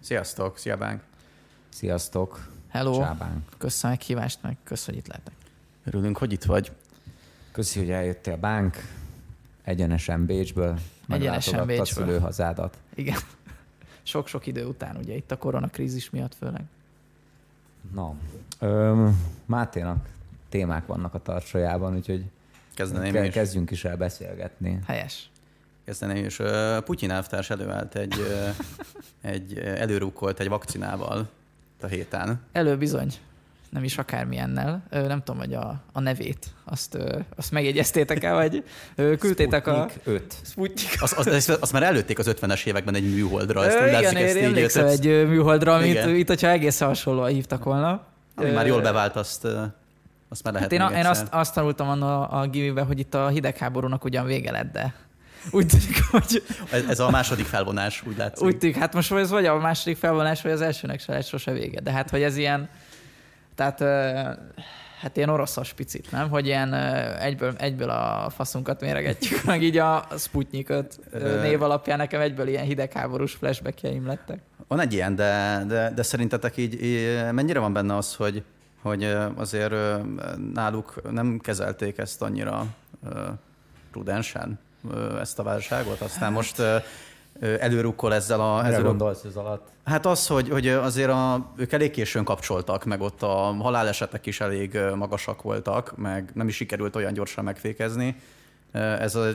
Sziasztok, szia Bánk. Sziasztok. Hello. Csábánk. Köszönöm a kívást, meg köszönöm, hogy itt lehetek. Örülünk, hogy itt vagy. Köszi, hogy eljöttél Bánk. Egyenesen Bécsből. Egyenesen Bécsből. szülőhazádat. Igen. Sok-sok idő után, ugye itt a koronakrízis miatt főleg. Na, öm, Máténak témák vannak a tartsójában, úgyhogy Kezdeném ke- is. kezdjünk is el beszélgetni. Helyes. Kezdeném is. Ö, Putyin elvtárs előállt egy, egy ö, előrúkolt egy vakcinával a héten. Elő bizony. Nem is akármilyennel. Nem tudom, hogy a, a nevét, azt, azt megjegyeztétek el, vagy küldtétek a... Sputnik 5. Sputnik. Azt, azt, azt, azt már előtték az 50-es években egy műholdra. Ezt igen, látszik, én ezt így egy műholdra, amit Igen. itt, hogyha egészen hasonlóan hívtak volna. Ami már jól bevált, azt, azt már lehet Hát én, a, én azt, azt tanultam anna a gimiben, hogy itt a hidegháborúnak ugyan vége lett, de úgy tűnik, hogy Ez, ez a második felvonás, úgy látszik. Úgy tűnik, hát most ez vagy a második felvonás, vagy az elsőnek se lesz sose vége. De hát, hogy ez ilyen, tehát hát ilyen oroszos picit, nem? Hogy ilyen egyből, egyből a faszunkat méregetjük, meg így a Sputnikot név alapján nekem egyből ilyen hidegháborús flashbackjeim lettek. Van egy ilyen, de, de, de szerintetek így, így mennyire van benne az, hogy, hogy azért náluk nem kezelték ezt annyira prudensen, ezt a válságot, aztán most előrukkol ezzel a... Mire ezzel gondolsz ez alatt? Hát az, hogy, hogy azért a, ők elég későn kapcsoltak, meg ott a halálesetek is elég magasak voltak, meg nem is sikerült olyan gyorsan megfékezni. Ez a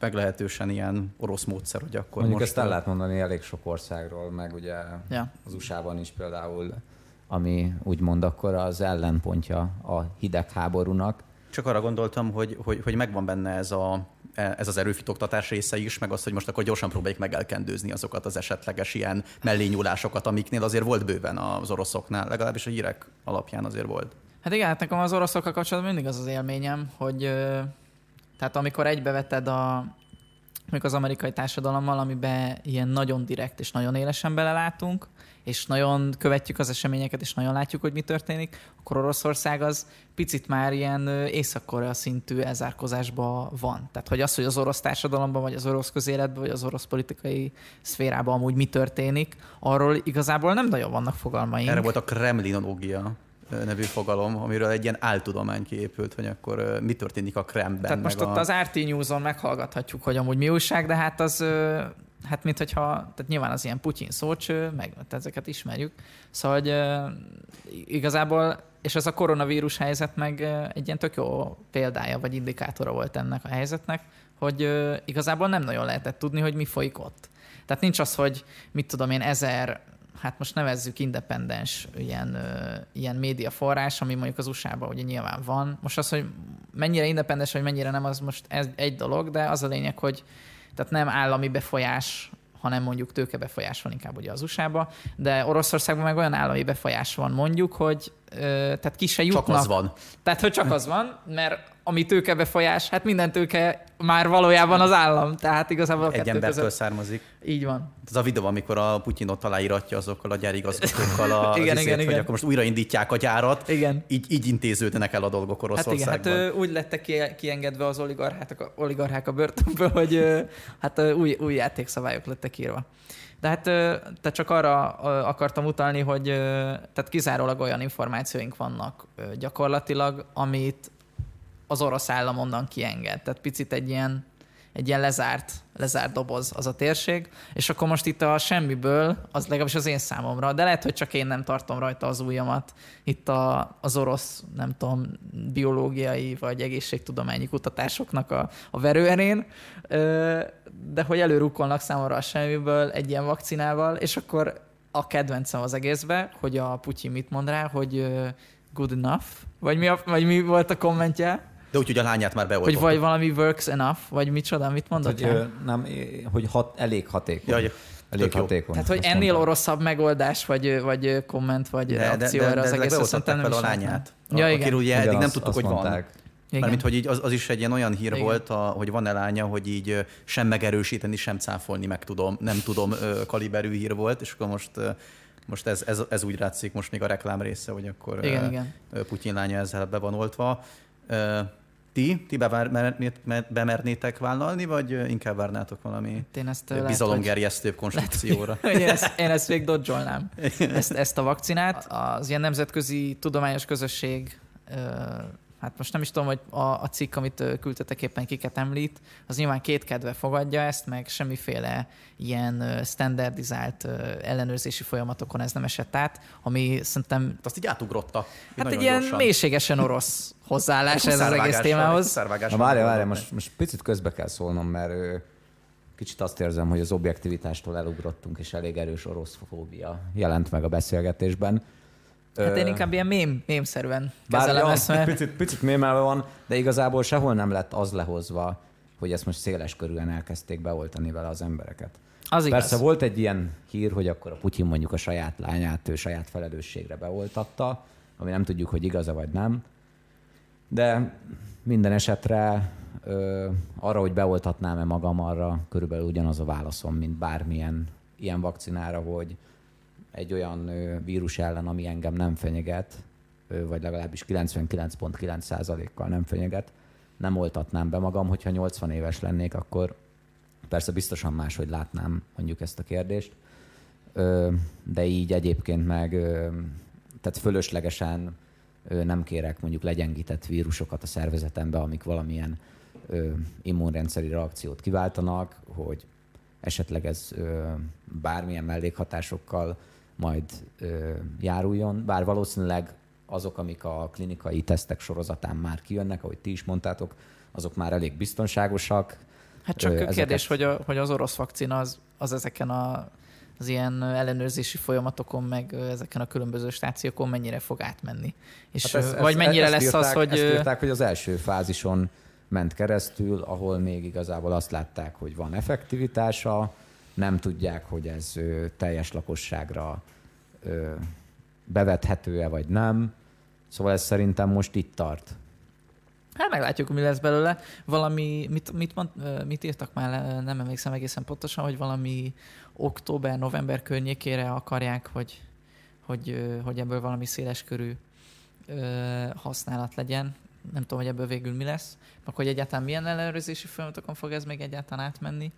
meglehetősen ilyen orosz módszer, hogy akkor Mondjuk most... ezt el lehet mondani elég sok országról, meg ugye Ja. az USA-ban is például, ami úgymond akkor az ellenpontja a hidegháborúnak. Csak arra gondoltam, hogy, hogy, hogy megvan benne ez, a, ez az erőfitoktatás része is, meg az, hogy most akkor gyorsan próbáljuk meg elkendőzni azokat az esetleges ilyen mellényúlásokat, amiknél azért volt bőven az oroszoknál, legalábbis a hírek alapján azért volt. Hát igen, hát nekem az oroszokkal kapcsolatban mindig az az élményem, hogy tehát amikor egybeveted a, mondjuk az amerikai társadalommal, amiben ilyen nagyon direkt és nagyon élesen belelátunk, és nagyon követjük az eseményeket, és nagyon látjuk, hogy mi történik, akkor Oroszország az picit már ilyen Észak-Korea szintű elzárkozásban van. Tehát, hogy az, hogy az orosz társadalomban, vagy az orosz közéletben, vagy az orosz politikai szférában amúgy mi történik, arról igazából nem nagyon vannak fogalmaink. Erre volt a kremlinológia nevű fogalom, amiről egy ilyen áltudomány kiépült, hogy akkor mi történik a Kremben. Tehát most a... ott az RT News-on meghallgathatjuk, hogy amúgy mi újság, de hát az, hát mint hogyha, tehát nyilván az ilyen Putyin szócső, meg ezeket ismerjük. Szóval, hogy igazából, és ez a koronavírus helyzet meg egy ilyen tök jó példája, vagy indikátora volt ennek a helyzetnek, hogy igazából nem nagyon lehetett tudni, hogy mi folyik ott. Tehát nincs az, hogy mit tudom én, ezer hát most nevezzük independens ilyen, ö, ilyen médiaforrás, ami mondjuk az USA-ban ugye nyilván van. Most az, hogy mennyire independens, vagy mennyire nem, az most ez egy dolog, de az a lényeg, hogy tehát nem állami befolyás, hanem mondjuk tőkebefolyás van inkább ugye az USA-ba, de Oroszországban meg olyan állami befolyás van mondjuk, hogy ö, tehát ki se jutnak. Csak az van. Tehát, hogy csak az van, mert ami tőkebefolyás, hát minden tőke már valójában az állam, tehát igazából a Egy embertől között. származik. Így van. Ez a videó, amikor a Putyin ott aláíratja azokkal a gyárigazgatókkal, a, Igen, az igen, izét, hogy igen. akkor most újraindítják a gyárat. Igen. Így, így intéződnek el a dolgok Hát igen, Oroszországban. hát úgy lettek ki- kiengedve az oligarchák, oligarchák a börtönből, hogy hát új, új játékszabályok lettek írva. De hát tehát csak arra akartam utalni, hogy tehát kizárólag olyan információink vannak gyakorlatilag, amit az orosz állam onnan kienged. Tehát picit egy ilyen, egy ilyen lezárt, lezárt doboz az a térség, és akkor most itt a semmiből, az legalábbis az én számomra, de lehet, hogy csak én nem tartom rajta az ujjamat, itt a, az orosz, nem tudom, biológiai vagy egészségtudományi kutatásoknak a, a verőerén, de hogy előrukkolnak számomra a semmiből egy ilyen vakcinával, és akkor a kedvencem az egészbe, hogy a Putyin mit mond rá, hogy good enough, vagy mi, a, vagy mi volt a kommentje, De úgy, hogy a lányát már hogy beoltottak. vagy valami works enough, vagy micsoda, mit mondott hogy, rá? ö, nem, hogy hat, elég hatékony. Ja, ja. elég hatékony. Tehát, hogy ennél mondta. oroszább megoldás, vagy, vagy komment, vagy De, reakció de, erre az egész beoltották nem fel a lányát. Ja, a, igen. Akiről ugye eddig nem tudtuk, hogy van. Igen. Mármint, hogy így az, az is egy ilyen olyan hír Igen. volt, a, hogy van-e lánya, hogy így sem megerősíteni, sem cáfolni meg tudom, nem tudom ö, kaliberű hír volt, és akkor most, ö, most ez, ez, ez úgy látszik most még a reklám része, hogy akkor Igen, ö, igen. Putyin lánya ezzel be van oltva. Ti, ti bemernétek vállalni, vagy inkább várnátok valami Én ezt bizalomgerjesztőbb konstrukcióra? én, ezt, én ezt végig dodzsolnám, ezt, ezt a vakcinát. Az ilyen nemzetközi tudományos közösség hát most nem is tudom, hogy a, a cikk, amit küldtetek éppen kiket említ, az nyilván két kedve fogadja ezt, meg semmiféle ilyen standardizált ellenőrzési folyamatokon ez nem esett át, ami szerintem... Azt így átugrotta. Hát egy ilyen gyorsan. mélységesen orosz hozzáállás ez az egész témához. Na várj, várj, most, most picit közbe kell szólnom, mert kicsit azt érzem, hogy az objektivitástól elugrottunk, és elég erős orosz fóbia jelent meg a beszélgetésben. Hát én inkább ilyen mém, mémszerűen kezelem Bár, ezt, mert... Picit, picit mémelve van, de igazából sehol nem lett az lehozva, hogy ezt most széles körülön elkezdték beoltani vele az embereket. Az igaz. Persze volt egy ilyen hír, hogy akkor a Putyin mondjuk a saját lányát ő saját felelősségre beoltatta, ami nem tudjuk, hogy igaza vagy nem. De minden esetre ö, arra, hogy beoltatnám-e magam, arra körülbelül ugyanaz a válaszom, mint bármilyen ilyen vakcinára, hogy egy olyan vírus ellen, ami engem nem fenyeget, vagy legalábbis 99.9%-kal nem fenyeget, nem oltatnám be magam, hogyha 80 éves lennék, akkor persze biztosan máshogy látnám mondjuk ezt a kérdést, de így egyébként meg, tehát fölöslegesen nem kérek mondjuk legyengített vírusokat a szervezetembe, amik valamilyen immunrendszeri reakciót kiváltanak, hogy esetleg ez bármilyen mellékhatásokkal majd ö, járuljon, bár valószínűleg azok, amik a klinikai tesztek sorozatán már kijönnek, ahogy ti is mondtátok, azok már elég biztonságosak. Hát csak Ezeket... kérdés, hogy, a, hogy az orosz vakcina az, az ezeken a, az ilyen ellenőrzési folyamatokon, meg ezeken a különböző stációkon mennyire fog átmenni. És hát ez, vagy ez, mennyire lesz írták, az, hogy... Ezt írták, hogy az első fázison ment keresztül, ahol még igazából azt látták, hogy van effektivitása, nem tudják, hogy ez teljes lakosságra bevethető-e vagy nem. Szóval ez szerintem most itt tart. Hát meglátjuk, mi lesz belőle. Valami, mit, mit, mond, mit írtak már, nem emlékszem egészen pontosan, hogy valami október-november környékére akarják, hogy, hogy, hogy ebből valami széleskörű használat legyen. Nem tudom, hogy ebből végül mi lesz, meg hogy egyáltalán milyen ellenőrzési folyamatokon fog ez még egyáltalán átmenni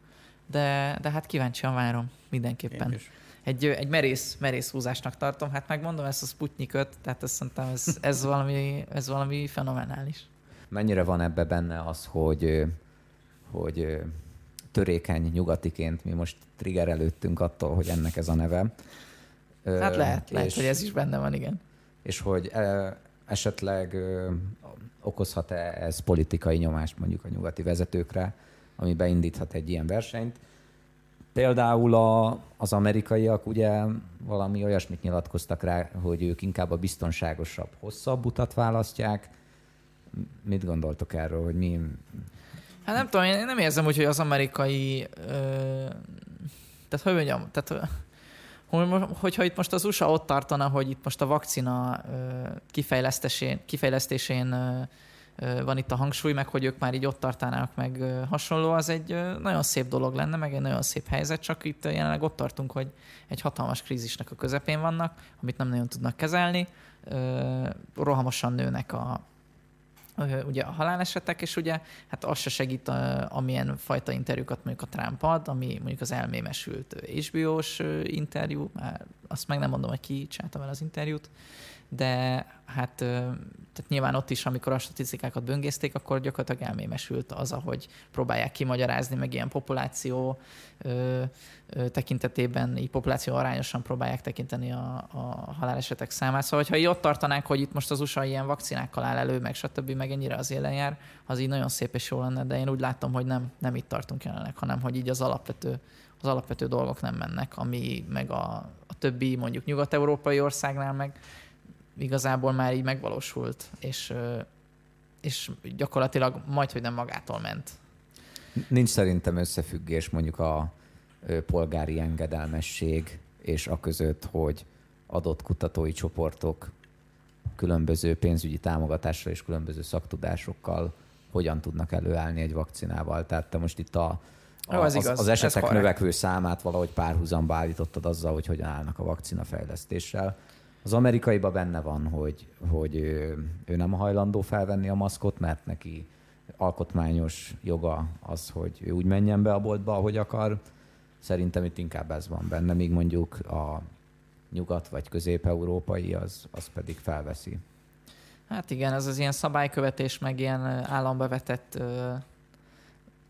de, de hát kíváncsian várom mindenképpen. Egy, egy merész, merész húzásnak tartom. Hát megmondom ezt a Sputniköt, tehát ezt szerintem ez, ez, valami, ez valami fenomenális. Mennyire van ebbe benne az, hogy, hogy törékeny nyugatiként mi most triggerelődtünk attól, hogy ennek ez a neve. Hát lehet, és, lehet, hogy ez is benne van, igen. És hogy esetleg okozhat-e ez politikai nyomást mondjuk a nyugati vezetőkre, ami beindíthat egy ilyen versenyt. Például a, az amerikaiak ugye valami olyasmit nyilatkoztak rá, hogy ők inkább a biztonságosabb, hosszabb utat választják. Mit gondoltok erről, hogy mi... Hát nem tudom, én nem érzem úgy, hogy az amerikai... Ö... Tehát hogy mondjam, tehát hogyha itt most az USA ott tartana, hogy itt most a vakcina kifejlesztésén, kifejlesztésén van itt a hangsúly, meg hogy ők már így ott tartanának meg hasonló, az egy nagyon szép dolog lenne, meg egy nagyon szép helyzet, csak itt jelenleg ott tartunk, hogy egy hatalmas krízisnek a közepén vannak, amit nem nagyon tudnak kezelni, rohamosan nőnek a, ugye a halálesetek, és ugye hát az se segít, amilyen fajta interjúkat mondjuk a Trump ad, ami mondjuk az elmémesült HBO-s interjú, már azt meg nem mondom, hogy ki csinálta el az interjút, de hát tehát nyilván ott is, amikor a statisztikákat böngészték, akkor gyakorlatilag elmémesült az, ahogy próbálják kimagyarázni, meg ilyen populáció ö, ö, tekintetében, így populáció arányosan próbálják tekinteni a, a halálesetek számát. Szóval, ha így ott tartanánk, hogy itt most az USA ilyen vakcinákkal áll elő, meg stb., meg ennyire az élen jár, az így nagyon szép és jó lenne, de én úgy látom, hogy nem, nem itt tartunk jelenleg, hanem hogy így az alapvető az alapvető dolgok nem mennek, ami meg a, a többi mondjuk nyugat-európai országnál meg igazából már így megvalósult, és, és gyakorlatilag majd, hogy nem magától ment. Nincs szerintem összefüggés mondjuk a polgári engedelmesség és a között, hogy adott kutatói csoportok különböző pénzügyi támogatásra és különböző szaktudásokkal hogyan tudnak előállni egy vakcinával. Tehát te most itt a, a, az, az, az esetek növekvő számát valahogy párhuzamba állítottad azzal, hogy hogyan állnak a vakcina fejlesztéssel. Az amerikaiba benne van, hogy, hogy ő, ő nem hajlandó felvenni a maszkot, mert neki alkotmányos joga az, hogy ő úgy menjen be a boltba, ahogy akar. Szerintem itt inkább ez van benne, míg mondjuk a nyugat vagy közép-európai az, az pedig felveszi. Hát igen, ez az ilyen szabálykövetés, meg ilyen államba vetett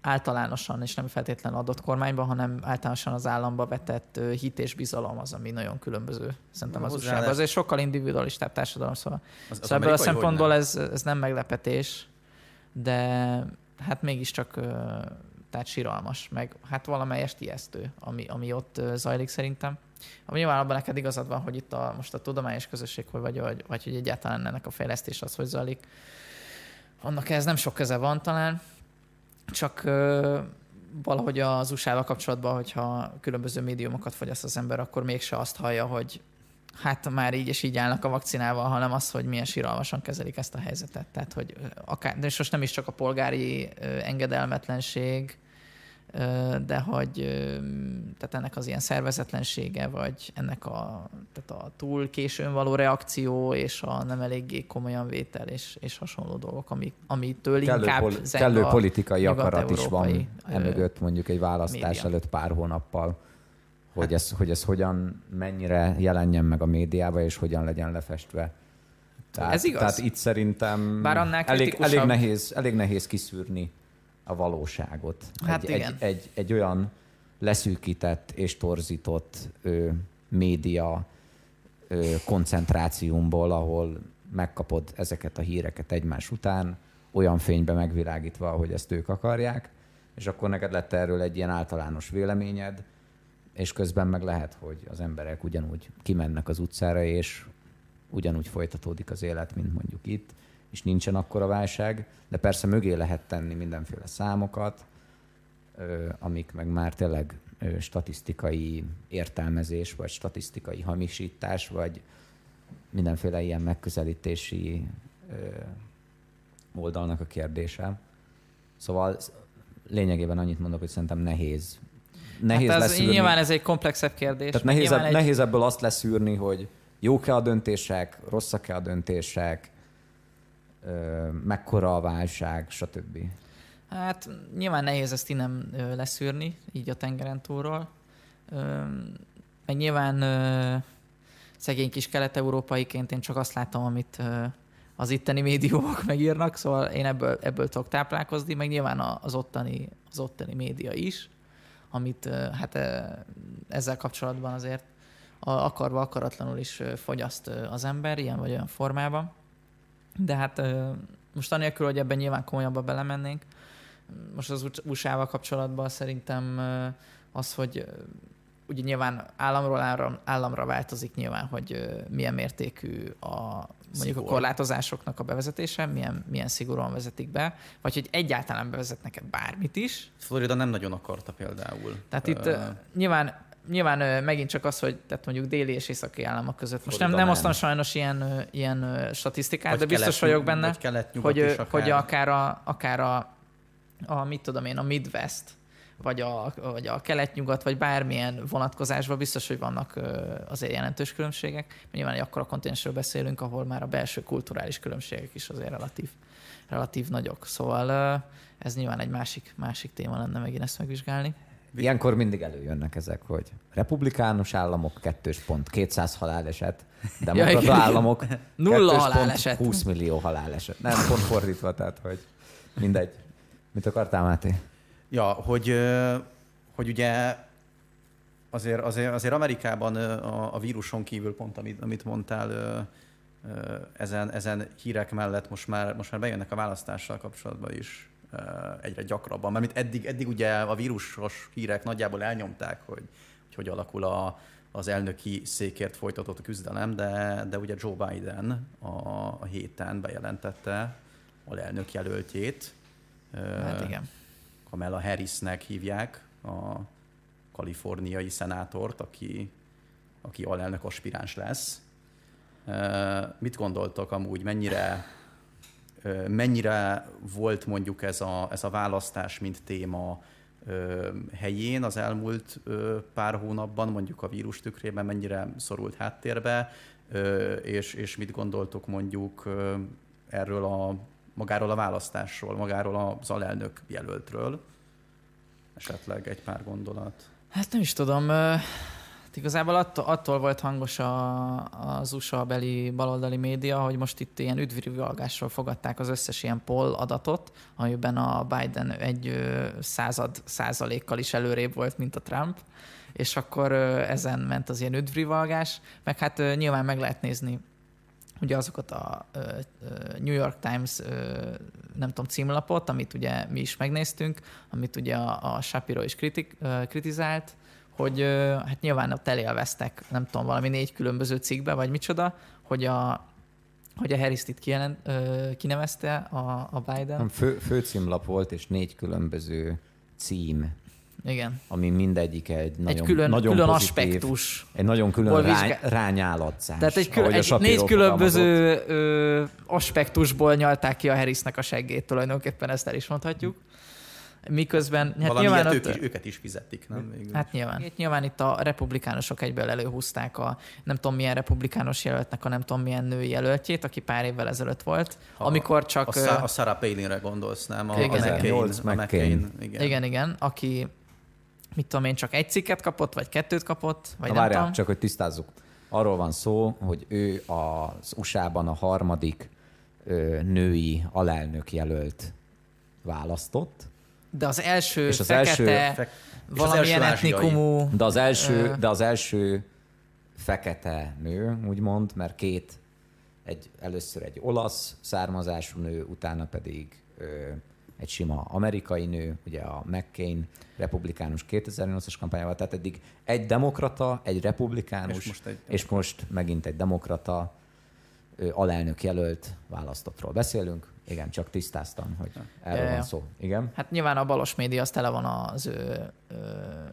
általánosan, és nem feltétlenül adott kormányban, hanem általánosan az államba vetett hit és bizalom az, ami nagyon különböző szerintem az usa egy sokkal individualistább társadalom, szóval, az, az szóval ebből a szempontból ez, ez nem meglepetés, de hát mégiscsak tehát síralmas, meg hát valamelyest ijesztő, ami, ami ott zajlik szerintem. Ami nyilván abban neked igazad van, hogy itt a, most a tudományos közösség, hogy vagy, vagy, vagy hogy egyáltalán ennek a fejlesztés az, hogy zajlik. Annak ez nem sok köze van talán, csak valahogy az USA-val kapcsolatban, hogyha különböző médiumokat fogyaszt az ember, akkor mégse azt hallja, hogy hát már így és így állnak a vakcinával, hanem az, hogy milyen síralmasan kezelik ezt a helyzetet. Tehát, hogy akár, de most nem is csak a polgári engedelmetlenség, de hogy tehát ennek az ilyen szervezetlensége, vagy ennek a, tehát a túl későn való reakció, és a nem eléggé komolyan vétel, és, és hasonló dolgok, ami, amitől kellő inkább pol- Kellő politikai akarat is van emögött mondjuk egy választás média. előtt pár hónappal, hogy, hát. ez, hogy ez hogyan, mennyire jelenjen meg a médiába, és hogyan legyen lefestve. Tehát, ez igaz. Tehát itt szerintem Bár annál elég, elég, nehéz, elég nehéz kiszűrni a valóságot. Hát egy, igen. Egy, egy, egy olyan leszűkített és torzított ö, média ö, koncentráciumból, ahol megkapod ezeket a híreket egymás után, olyan fénybe megvilágítva, hogy ezt ők akarják, és akkor neked lett erről egy ilyen általános véleményed, és közben meg lehet, hogy az emberek ugyanúgy kimennek az utcára, és ugyanúgy folytatódik az élet, mint mondjuk itt, és nincsen akkora válság, de persze mögé lehet tenni mindenféle számokat, amik meg már tényleg statisztikai értelmezés, vagy statisztikai hamisítás, vagy mindenféle ilyen megközelítési oldalnak a kérdése. Szóval lényegében annyit mondok, hogy szerintem nehéz. Nehéz hát ez, leszűrni. Nyilván ez egy komplexebb kérdés. Tehát nehéz, egy... nehéz ebből azt leszűrni, hogy jók-e a döntések, rosszak-e a döntések, mekkora a válság, stb. Hát nyilván nehéz ezt innen leszűrni, így a tengeren túlról. Meg nyilván szegény kis kelet-európaiként én csak azt látom, amit az itteni médiumok megírnak, szóval én ebből, ebből tudok táplálkozni, meg nyilván az ottani, az ottani média is, amit hát ezzel kapcsolatban azért akarva, akaratlanul is fogyaszt az ember ilyen vagy olyan formában. De hát most anélkül, hogy ebben nyilván komolyabban belemennénk, most az USA-val kapcsolatban szerintem az, hogy ugye nyilván államról államra, államra változik nyilván, hogy milyen mértékű a mondjuk Szigor. a korlátozásoknak a bevezetése, milyen, milyen szigorúan vezetik be, vagy hogy egyáltalán bevezetnek-e bármit is. Florida nem nagyon akarta például. Tehát itt uh, nyilván nyilván megint csak az, hogy tehát mondjuk déli és északi államok között. Most nem, nem osztam sajnos ilyen, ilyen statisztikát, vagy de biztos kelet, vagyok benne, hogy, akár. hogy akár a, akár a, a, mit tudom én, a Midwest, vagy a, vagy a kelet-nyugat, vagy bármilyen vonatkozásban biztos, hogy vannak azért jelentős különbségek. Nyilván egy akkora kontinensről beszélünk, ahol már a belső kulturális különbségek is azért relatív, relatív nagyok. Szóval ez nyilván egy másik, másik téma lenne megint ezt megvizsgálni. Ilyenkor mindig előjönnek ezek, hogy republikánus államok kettős pont 200 haláleset, demokrata ja, államok nulla haláleset. 20 millió haláleset. Nem, pont fordítva, tehát hogy mindegy. Mit akartál, Máté? Ja, hogy, hogy ugye azért, azért, azért Amerikában a, a víruson kívül pont, amit, amit mondtál, ezen, ezen hírek mellett most már, most már bejönnek a választással kapcsolatban is egyre gyakrabban. Mert eddig, eddig ugye a vírusos hírek nagyjából elnyomták, hogy hogy, hogy alakul a, az elnöki székért folytatott a küzdelem, de, de ugye Joe Biden a, a héten bejelentette a elnök jelöltjét. Hát igen. Kamala Harrisnek hívják, a kaliforniai szenátort, aki, aki alelnök aspiráns lesz. Mit gondoltok amúgy, mennyire mennyire volt mondjuk ez a, ez a választás, mint téma helyén az elmúlt pár hónapban, mondjuk a vírus tükrében, mennyire szorult háttérbe, és, és mit gondoltok mondjuk erről a magáról a választásról, magáról az alelnök jelöltről. Esetleg egy pár gondolat. Hát nem is tudom. Hát igazából attól, attól volt hangos a, az USA beli baloldali média, hogy most itt ilyen üdvrivalgásról fogadták az összes ilyen poll adatot, amiben a Biden egy század százalékkal is előrébb volt, mint a Trump, és akkor ezen ment az ilyen üdvrivalgás, meg hát nyilván meg lehet nézni ugye azokat a New York Times nem tudom, címlapot, amit ugye mi is megnéztünk, amit ugye a, a Shapiro is kritik, kritizált, hogy hát nyilván ott elélveztek, nem tudom, valami négy különböző cikkbe, vagy micsoda, hogy a, hogy a harris itt kijelent, kinevezte a, a Biden. Fő, főcímlap volt, és négy különböző cím. Igen. Ami mindegyik egy nagyon, egy külön, nagyon külön pozitív, aspektus. Egy nagyon külön rány, rányálatszás. Tehát egy, kül, egy négy különböző ö, aspektusból nyalták ki a Harrisnek a seggét, tulajdonképpen ezt el is mondhatjuk. Miközben... Hát nyilván ott, ők is, őket is fizetik, nem? Végül. Hát nyilván. Hát nyilván itt a republikánusok egyből előhúzták a nem tudom milyen republikánus jelöltnek a nem tudom milyen női jelöltjét, aki pár évvel ezelőtt volt, ha, amikor csak... A, a Sarah Palin-re gondolsz, nem? A, igen, a McCain, McCain. McCain. Igen. igen, igen, aki mit tudom én, csak egy cikket kapott, vagy kettőt kapott, vagy Na, nem várjál, tudom. csak hogy tisztázzuk. Arról van szó, hogy ő az USA-ban a harmadik ö, női alelnök jelölt választott, de az első és az fekete, első, fe, valamilyen etnikumú... De az, első, de az első fekete nő, úgymond, mert két, egy, először egy olasz származású nő, utána pedig ö, egy sima amerikai nő, ugye a McCain republikánus 2008-as kampányával, tehát eddig egy demokrata, egy republikánus, és most, egy és most megint egy demokrata ö, alelnök jelölt választottról beszélünk. Igen, csak tisztáztam, hogy erről van szó. Igen. Hát nyilván a balos média az tele van az ő, ő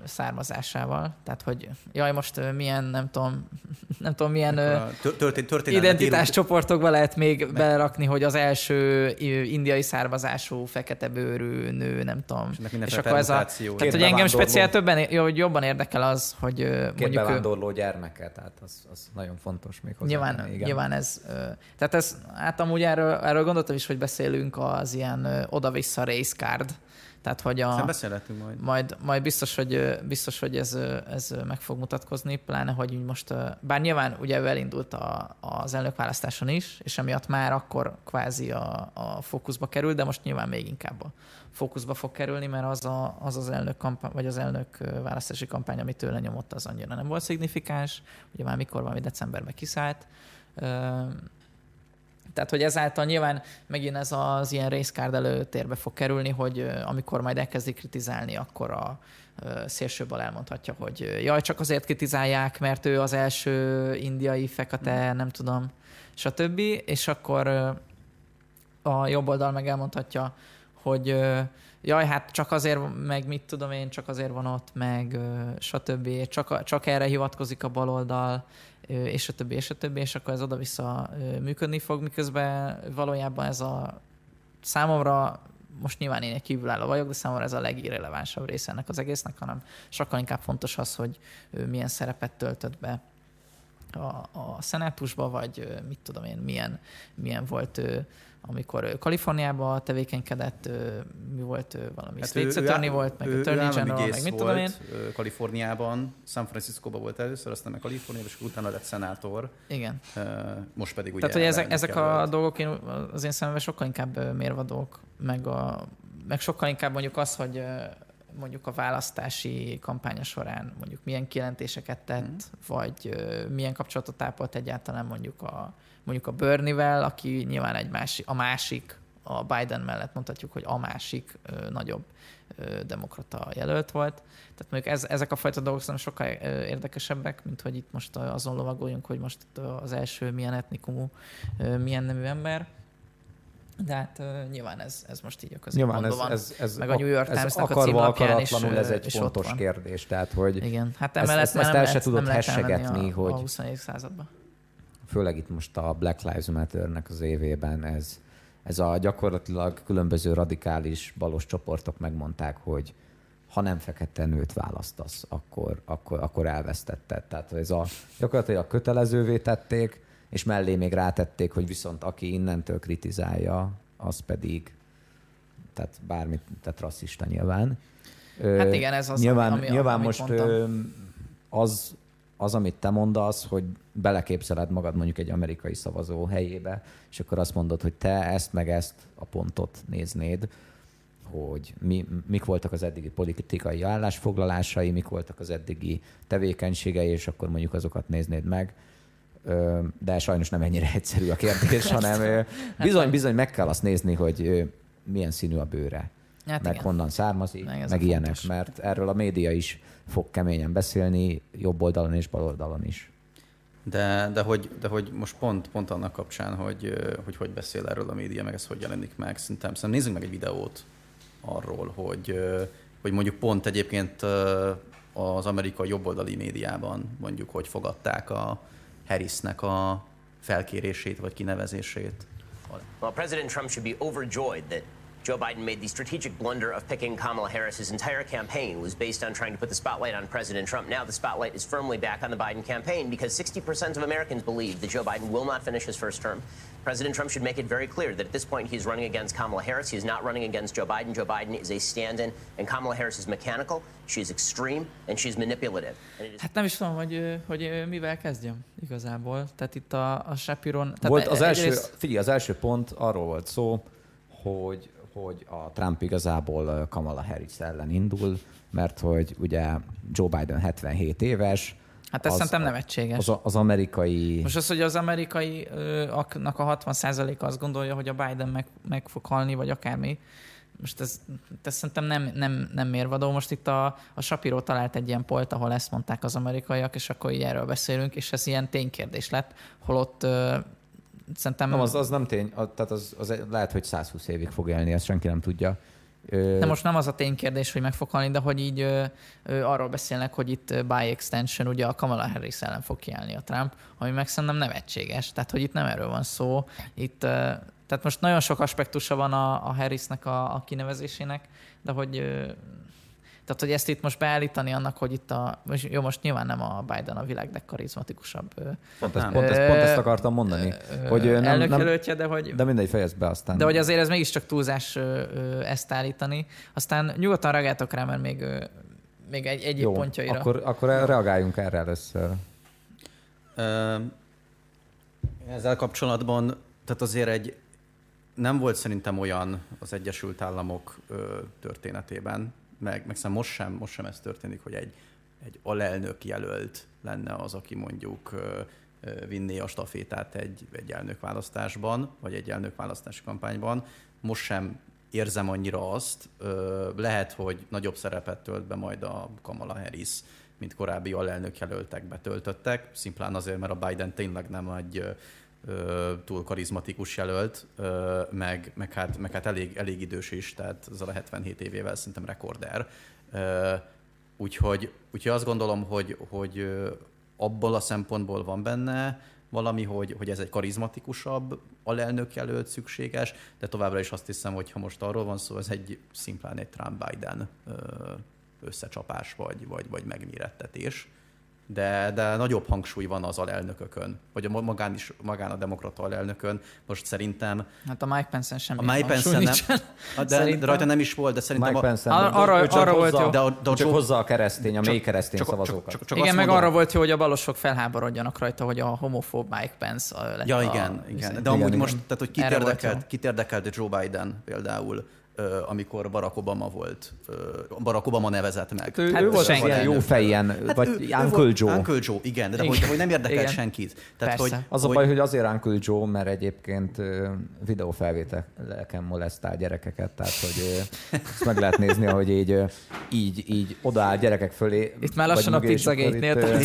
származásával. Tehát, hogy jaj, most milyen, nem tudom, nem tudom milyen történ- identitáscsoportokba lehet még meg... belerakni, hogy az első indiai származású, fekete bőrű nő, nem tudom. És, és akkor ez a... Tehát, hogy engem speciál többen, hogy jobban érdekel az, hogy Két mondjuk... bevándorló gyermeke, tehát az, az nagyon fontos még hozzá. Nyilván, igen. nyilván ez... Tehát ez, hát amúgy erről, erről gondoltam is, hogy beszélünk az ilyen oda-vissza race card, tehát, hogy a, beszélhetünk majd. majd. Majd biztos, hogy, biztos, hogy ez, ez meg fog mutatkozni, pláne, hogy most, bár nyilván ugye ő elindult a, az elnökválasztáson is, és emiatt már akkor kvázi a, a fókuszba került, de most nyilván még inkább a fókuszba fog kerülni, mert az a, az, az elnök kampány, vagy az elnök választási kampány, amit tőle nyomott, az annyira nem volt szignifikáns. Ugye már mikor valami decemberben kiszállt tehát, hogy ezáltal nyilván megint ez az ilyen részkárd előtérbe fog kerülni, hogy amikor majd elkezdi kritizálni, akkor a szélsőből elmondhatja, hogy jaj, csak azért kritizálják, mert ő az első indiai fekete, mm. nem tudom, stb. És akkor a jobb oldal meg elmondhatja, hogy jaj, hát csak azért, meg mit tudom én, csak azért van ott, meg stb. Csak, csak erre hivatkozik a baloldal, és a többi, és a többi, és akkor ez oda-vissza működni fog, miközben valójában ez a számomra most nyilván én egy kívülálló vagyok, de számomra ez a legirrelevánsabb része ennek az egésznek, hanem sokkal inkább fontos az, hogy ő milyen szerepet töltött be a, a szenátusba, vagy mit tudom én, milyen, milyen volt ő amikor Kaliforniában tevékenykedett, mi volt valami hát States Attorney volt, meg ő, Attorney General, meg mit tudom én. Kaliforniában, San Francisco-ban volt először, aztán meg Kaliforniában, és utána lett szenátor. Igen. Most pedig ugye... Tehát, hogy ezek, ezek a dolgok én, az én szememben sokkal inkább mérvadók, meg, a, meg sokkal inkább mondjuk az, hogy mondjuk a választási kampánya során mondjuk milyen kijelentéseket tett, mm. vagy milyen kapcsolatot ápolt egyáltalán mondjuk a, mondjuk a Bernie-vel, aki nyilván egy másik, a másik, a Biden mellett mondhatjuk, hogy a másik ö, nagyobb ö, demokrata jelölt volt. Tehát mondjuk ez, ezek a fajta dolgok szerintem sokkal érdekesebbek, mint hogy itt most azon lovagoljunk, hogy most az első milyen etnikumú, milyen nemű ember. De hát uh, nyilván ez, ez most így a középpontban ez, van. Ez, ez, meg a New York Times-nak a címlapján is, ez egy fontos kérdés. Tehát, hogy Igen, hát emellett ezt, ezt, ezt el se tudod hessegetni, a, hogy... A 21. században főleg itt most a Black Lives Matter-nek az évében ez, ez a gyakorlatilag különböző radikális balos csoportok megmondták, hogy ha nem fekete nőt választasz, akkor, akkor, akkor elvesztetted. Tehát ez a, gyakorlatilag kötelezővé tették, és mellé még rátették, hogy viszont aki innentől kritizálja az pedig tehát bármit, tehát rasszista nyilván. Hát igen, ez az, nyilván, ami, nyilván amit most mondtam. az, az, amit te mondasz, hogy beleképzeled magad mondjuk egy amerikai szavazó helyébe, és akkor azt mondod, hogy te ezt meg ezt a pontot néznéd, hogy mi, mik voltak az eddigi politikai állásfoglalásai, mik voltak az eddigi tevékenységei, és akkor mondjuk azokat néznéd meg. De sajnos nem ennyire egyszerű a kérdés, hanem bizony-bizony meg kell azt nézni, hogy milyen színű a bőre, hát meg igen. honnan származik, meg, meg ilyenek, fontos. mert erről a média is fog keményen beszélni, jobb oldalon és bal oldalon is. De, de, hogy, de hogy most pont, pont annak kapcsán, hogy, hogy hogy beszél erről a média, meg ez hogy jelenik meg, szerintem, szerintem nézzünk meg egy videót arról, hogy, hogy mondjuk pont egyébként az amerikai jobboldali médiában mondjuk hogy fogadták a Harrisnek a felkérését vagy kinevezését. Well, President Trump should be overjoyed that Joe Biden made the strategic blunder of picking Kamala Harris. His entire campaign was based on trying to put the spotlight on President Trump. Now the spotlight is firmly back on the Biden campaign because 60% of Americans believe that Joe Biden will not finish his first term. President Trump should make it very clear that at this point he's running against Kamala Harris. He is not running against Joe Biden. Joe Biden is a stand-in, and Kamala Harris is mechanical. She is extreme, and she's manipulative. Is... Hát nem is tudom, hogy, hogy mivel kezdjem igazából. Tehát itt a, a Shapiron... Tehát volt az első, egyrészt... figyelj, az első pont arról volt szó, hogy hogy a Trump igazából Kamala Harris ellen indul, mert hogy ugye Joe Biden 77 éves, Hát ez az, szerintem nevetséges. Az, az amerikai... Most az, hogy az amerikai aknak a 60% azt gondolja, hogy a Biden meg, meg fog halni, vagy akármi, most ez, ez szerintem nem, nem, nem mérvadó. Most itt a, a Shapiro talált egy ilyen polt, ahol ezt mondták az amerikaiak, és akkor így erről beszélünk, és ez ilyen ténykérdés lett, holott szerintem... Nem, az, az nem tény, tehát az, az lehet, hogy 120 évig fog élni, ezt senki nem tudja. De most nem az a ténykérdés, hogy meg fog halni, de hogy így ö, ö, arról beszélnek, hogy itt by extension ugye a Kamala Harris ellen fog kiállni a Trump, ami meg szerintem nevetséges. Tehát, hogy itt nem erről van szó. Itt, ö, tehát most nagyon sok aspektusa van a, a Harrisnek a, a kinevezésének, de hogy ö, tehát, hogy ezt itt most beállítani annak, hogy itt a... Jó, most nyilván nem a Biden a világ legkarizmatikusabb... Pont, ezt, pont, ezt, pont ezt akartam mondani. hogy nem, elnökjelöltje, de hogy... De mindegy, fejezd be aztán. De hogy azért ez mégiscsak túlzás ezt állítani. Aztán nyugodtan reagáltok rá, mert még, még egy, egyéb Jó, pontjaira. Akkor, akkor reagáljunk erre először. Ezzel kapcsolatban, tehát azért egy nem volt szerintem olyan az Egyesült Államok történetében, meg, meg szerintem most sem, most sem ez történik, hogy egy, egy alelnök jelölt lenne az, aki mondjuk vinné a stafétát egy, egy elnökválasztásban, vagy egy elnökválasztási kampányban. Most sem érzem annyira azt. Lehet, hogy nagyobb szerepet tölt be majd a Kamala Harris, mint korábbi alelnök jelöltek betöltöttek, szimplán azért, mert a Biden tényleg nem egy túl karizmatikus jelölt, meg, meg, hát, meg hát elég, elég idős is, tehát az a 77 évével szerintem rekorder. Úgyhogy, úgyhogy azt gondolom, hogy, hogy abból a szempontból van benne valami, hogy, hogy ez egy karizmatikusabb alelnök jelölt szükséges, de továbbra is azt hiszem, hogy ha most arról van szó, ez egy szimplán egy Trump-Biden összecsapás vagy, vagy, vagy megmérettetés de, de nagyobb hangsúly van az alelnökökön, vagy a magán, is, magán a demokrata alelnökön. Most szerintem... Hát a Mike Pence-en semmi a Mike Pence nem, de, szerintem, de rajta nem is volt, de szerintem... Mike Pence a, arra, csak arra volt jó. De a, de a csak Joe, hozza a keresztény, a mély keresztény csak, szavazókat. Csak, csak, csak igen, meg mondom, arra volt jó, hogy a balosok felháborodjanak rajta, hogy a homofób Mike Pence lett Ja, igen, a, igen. De amúgy igen, most, tehát hogy kit érdekelt, kit érdekelt Joe Biden például, amikor Barack Obama volt, Barack Obama nevezett meg. Ő, hát ő volt ilyen jó fejjen, hát vagy ő, Uncle ő Joe. Uncle Joe, igen, de, de hogy, hogy nem érdekel igen. senkit. Tehát, hogy, az hogy... a baj, hogy azért Uncle Joe, mert egyébként videófelvételeken molesztál gyerekeket, tehát hogy ezt meg lehet nézni, hogy így, így, így odaáll gyerekek fölé. Itt már lassan a pizzagate-nél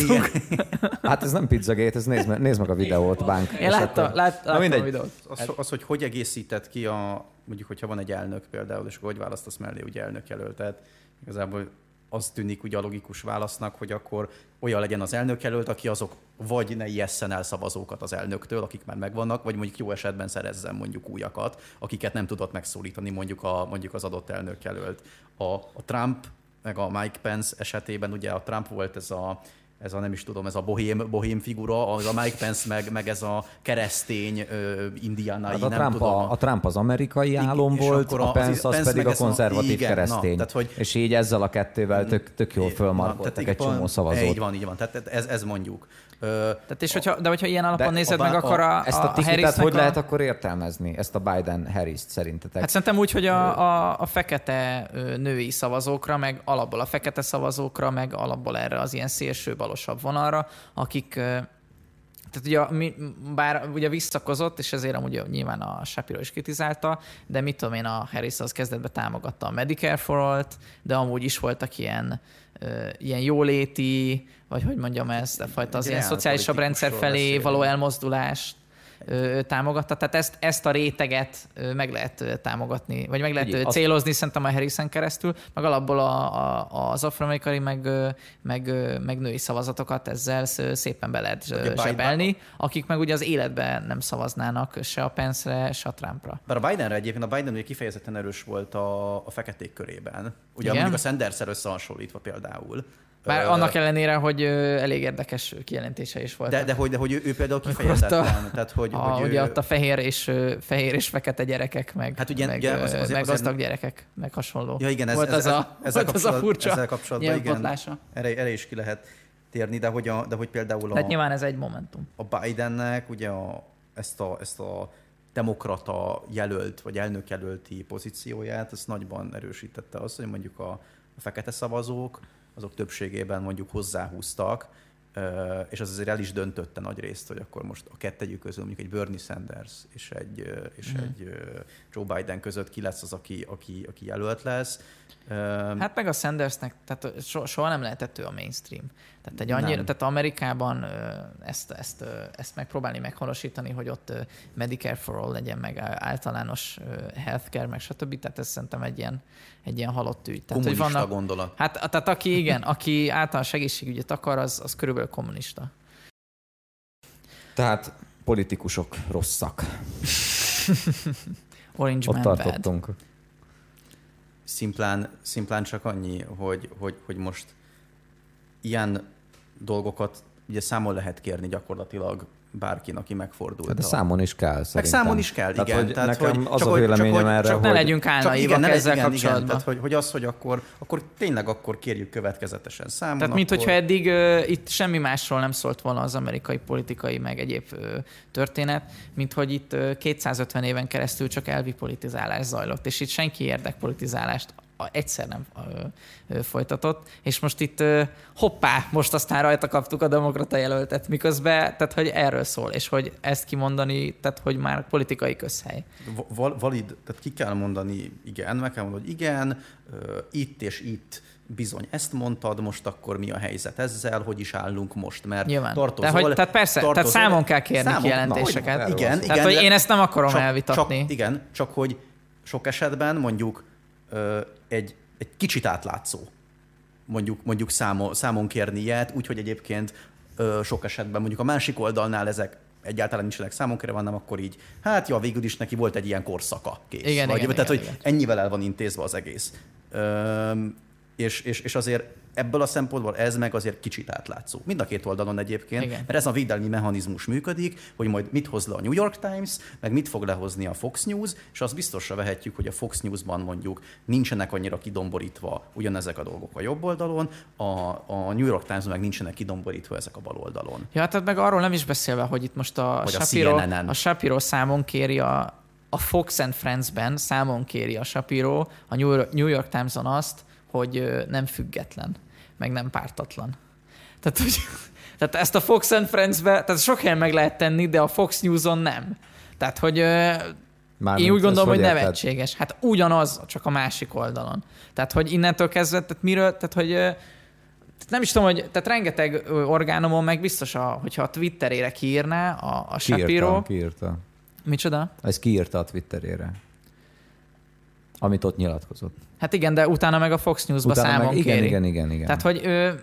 Hát ez nem pizzagate, ez nézd, nézd meg a videót, Bank. Én láttam, láttam a videót. Az, az, hogy hogy egészített ki a, mondjuk, hogyha van egy elnök például, és akkor hogy választasz mellé ugye elnök jelöltet, igazából az tűnik ugye a logikus válasznak, hogy akkor olyan legyen az elnök jelölt, aki azok vagy ne ijesszen el szavazókat az elnöktől, akik már megvannak, vagy mondjuk jó esetben szerezzen mondjuk újakat, akiket nem tudott megszólítani mondjuk, a, mondjuk az adott elnök jelölt. A, a Trump meg a Mike Pence esetében ugye a Trump volt ez a ez a nem is tudom, ez a bohém, bohém figura, az a Mike Pence, meg, meg ez a keresztény uh, indiánai, hát a nem Trump tudom. A, a Trump az amerikai álom és volt, a Pence az, Pence pedig a konzervatív igen, keresztény. Na, tehát, hogy, és így ezzel a kettővel tök, tök jól fölmarkoltak egy csomó szavazót. Így van, így van. Tehát ez, ez mondjuk. Tehát és hogyha, de hogyha ilyen alapon de nézed a, meg, akkor a, a, ezt a, a Harris hogy a... lehet akkor értelmezni, ezt a Biden-Harris-t szerintetek? Hát szerintem úgy, hogy a, a, a fekete női szavazókra, meg alapból a fekete szavazókra, meg alapból erre az ilyen szélső balosabb vonalra, akik tehát ugye, mi, bár ugye visszakozott, és ezért amúgy nyilván a Shapiro is kritizálta, de mit tudom én, a Harris az kezdetben támogatta a Medicare for All-t, de amúgy is voltak ilyen, ilyen jóléti, vagy hogy mondjam ezt, a fajta az ilyen szociálisabb rendszer felé való elmozdulást támogatta. Tehát ezt, ezt a réteget meg lehet támogatni, vagy meg lehet Ugye, célozni azt... szerintem a Harrison keresztül, meg alapból a, a, az afroamerikai, meg, meg, meg női szavazatokat ezzel szépen be lehet zsebelni, akik meg ugye az életben nem szavaznának se a Pence-re, se a Trumpra. Bár a Bidenre egyébként a Biden ugye kifejezetten erős volt a, a feketék körében. Ugye Igen? mondjuk a Sanders-el összehasonlítva például. Bár annak ellenére, hogy elég érdekes kijelentése is volt. De, de, hogy, de hogy ő, ő például kifejezetten. A, tehát, hogy, a, hogy ugye ő... ott a fehér és, fehér és fekete gyerekek, meg, hát ugye, meg, ugye, az, az, meg gazdag gyerekek, meg hasonló. Ja igen, ez, volt ez, az, a, ezzel, volt az a furcsa ezzel kapcsolatban igen, erre, erre, is ki lehet térni, de hogy, a, de hogy például a... Hát nyilván ez egy momentum. A Bidennek ugye a, ezt, a, ezt a demokrata jelölt, vagy elnök jelölti pozícióját, ezt nagyban erősítette az, hogy mondjuk a, a fekete szavazók, azok többségében mondjuk hozzáhúztak, és az azért el is döntötte nagy részt, hogy akkor most a kettejük közül mondjuk egy Bernie Sanders és egy, és mm. egy Joe Biden között ki lesz az, aki, aki, aki jelölt lesz. Hát meg a Sandersnek, tehát so, soha nem lehetett ő a mainstream. Tehát, egy annyira, tehát Amerikában ezt, ezt, ezt megpróbálni meghonosítani, hogy ott Medicare for all legyen, meg általános healthcare, meg stb. Tehát ez szerintem egy ilyen, egy ilyen halott ügy. Tehát, kommunista vannak, gondolat. Hát tehát aki igen, aki általános egészségügyet akar, az, az körülbelül kommunista. Tehát politikusok rosszak. Orange Ott Man tartottunk. Bad. Szimplán, szimplán csak annyi, hogy, hogy, hogy most ilyen dolgokat ugye számon lehet kérni gyakorlatilag bárkin, aki megfordult. Hát de számon is kell szerintem. Meg számon is kell, igen. Tehát, hogy tehát, nekem hogy, az csak, a véleményem csak, erre, csak hogy... ne legyünk álnaívak igen, ezzel igen, kapcsolatban. Igen, tehát, hogy, hogy az, hogy akkor, akkor tényleg akkor kérjük következetesen számon. Tehát, mint akkor... hogyha eddig uh, itt semmi másról nem szólt volna az amerikai politikai, meg egyéb uh, történet, mint hogy itt uh, 250 éven keresztül csak elvi politizálás zajlott, és itt senki érdekpolitizálást egyszer nem folytatott, és most itt hoppá, most aztán rajta kaptuk a demokrata jelöltet, miközben, tehát hogy erről szól, és hogy ezt kimondani, tehát hogy már politikai közhely. Val- valid, tehát ki kell mondani igen, meg kell mondani, hogy igen, itt és itt bizony ezt mondtad, most akkor mi a helyzet ezzel, hogy is állunk most, mert Nyilván. tartozol... De hogy, tehát persze, tartozol, tehát számon kell kérni számon, kijelentéseket. Na, igen, tehát, hogy én ezt nem akarom csak, elvitatni. Csak, igen, csak hogy sok esetben mondjuk egy, egy kicsit átlátszó mondjuk, mondjuk számon, számon kérni ilyet, úgyhogy egyébként sok esetben mondjuk a másik oldalnál ezek egyáltalán nincsenek számon kérve, hanem akkor így, hát ja, végül is neki volt egy ilyen korszaka kész. Igen, Vagy, igen, tehát, igen, hogy igen. ennyivel el van intézve az egész. Üm, és, és, és azért ebből a szempontból ez meg azért kicsit átlátszó. Mind a két oldalon egyébként, Igen. mert ez a védelmi mechanizmus működik, hogy majd mit hoz le a New York Times, meg mit fog lehozni a Fox News, és azt biztosra vehetjük, hogy a Fox News-ban mondjuk nincsenek annyira kidomborítva ugyanezek a dolgok a jobb oldalon, a, a New York Times meg nincsenek kidomborítva ezek a bal oldalon. Ja, tehát meg arról nem is beszélve, hogy itt most a, Shapiro, a, a Shapiro számon kéri a, a Fox and Friends-ben számon kéri a Shapiro a New York Times-on azt, hogy nem független, meg nem pártatlan. Tehát, hogy, tehát ezt a Fox and Friends-be, tehát sok helyen meg lehet tenni, de a Fox News-on nem. Tehát, hogy Mármint én úgy gondolom, hogy nevetséges. Hát ugyanaz, csak a másik oldalon. Tehát, hogy innentől kezdve, tehát miről, tehát, hogy nem is tudom, hogy tehát rengeteg orgánumon meg biztos, a, hogyha a Twitterére kiírná a, a Shapiro. Kiírta, kiírta. Micsoda? Ez kiírta a Twitterére. Amit ott nyilatkozott. Hát igen, de utána meg a Fox News-ba utána számon meg, igen, kéri. Igen, igen, igen. Tehát, hogy ő,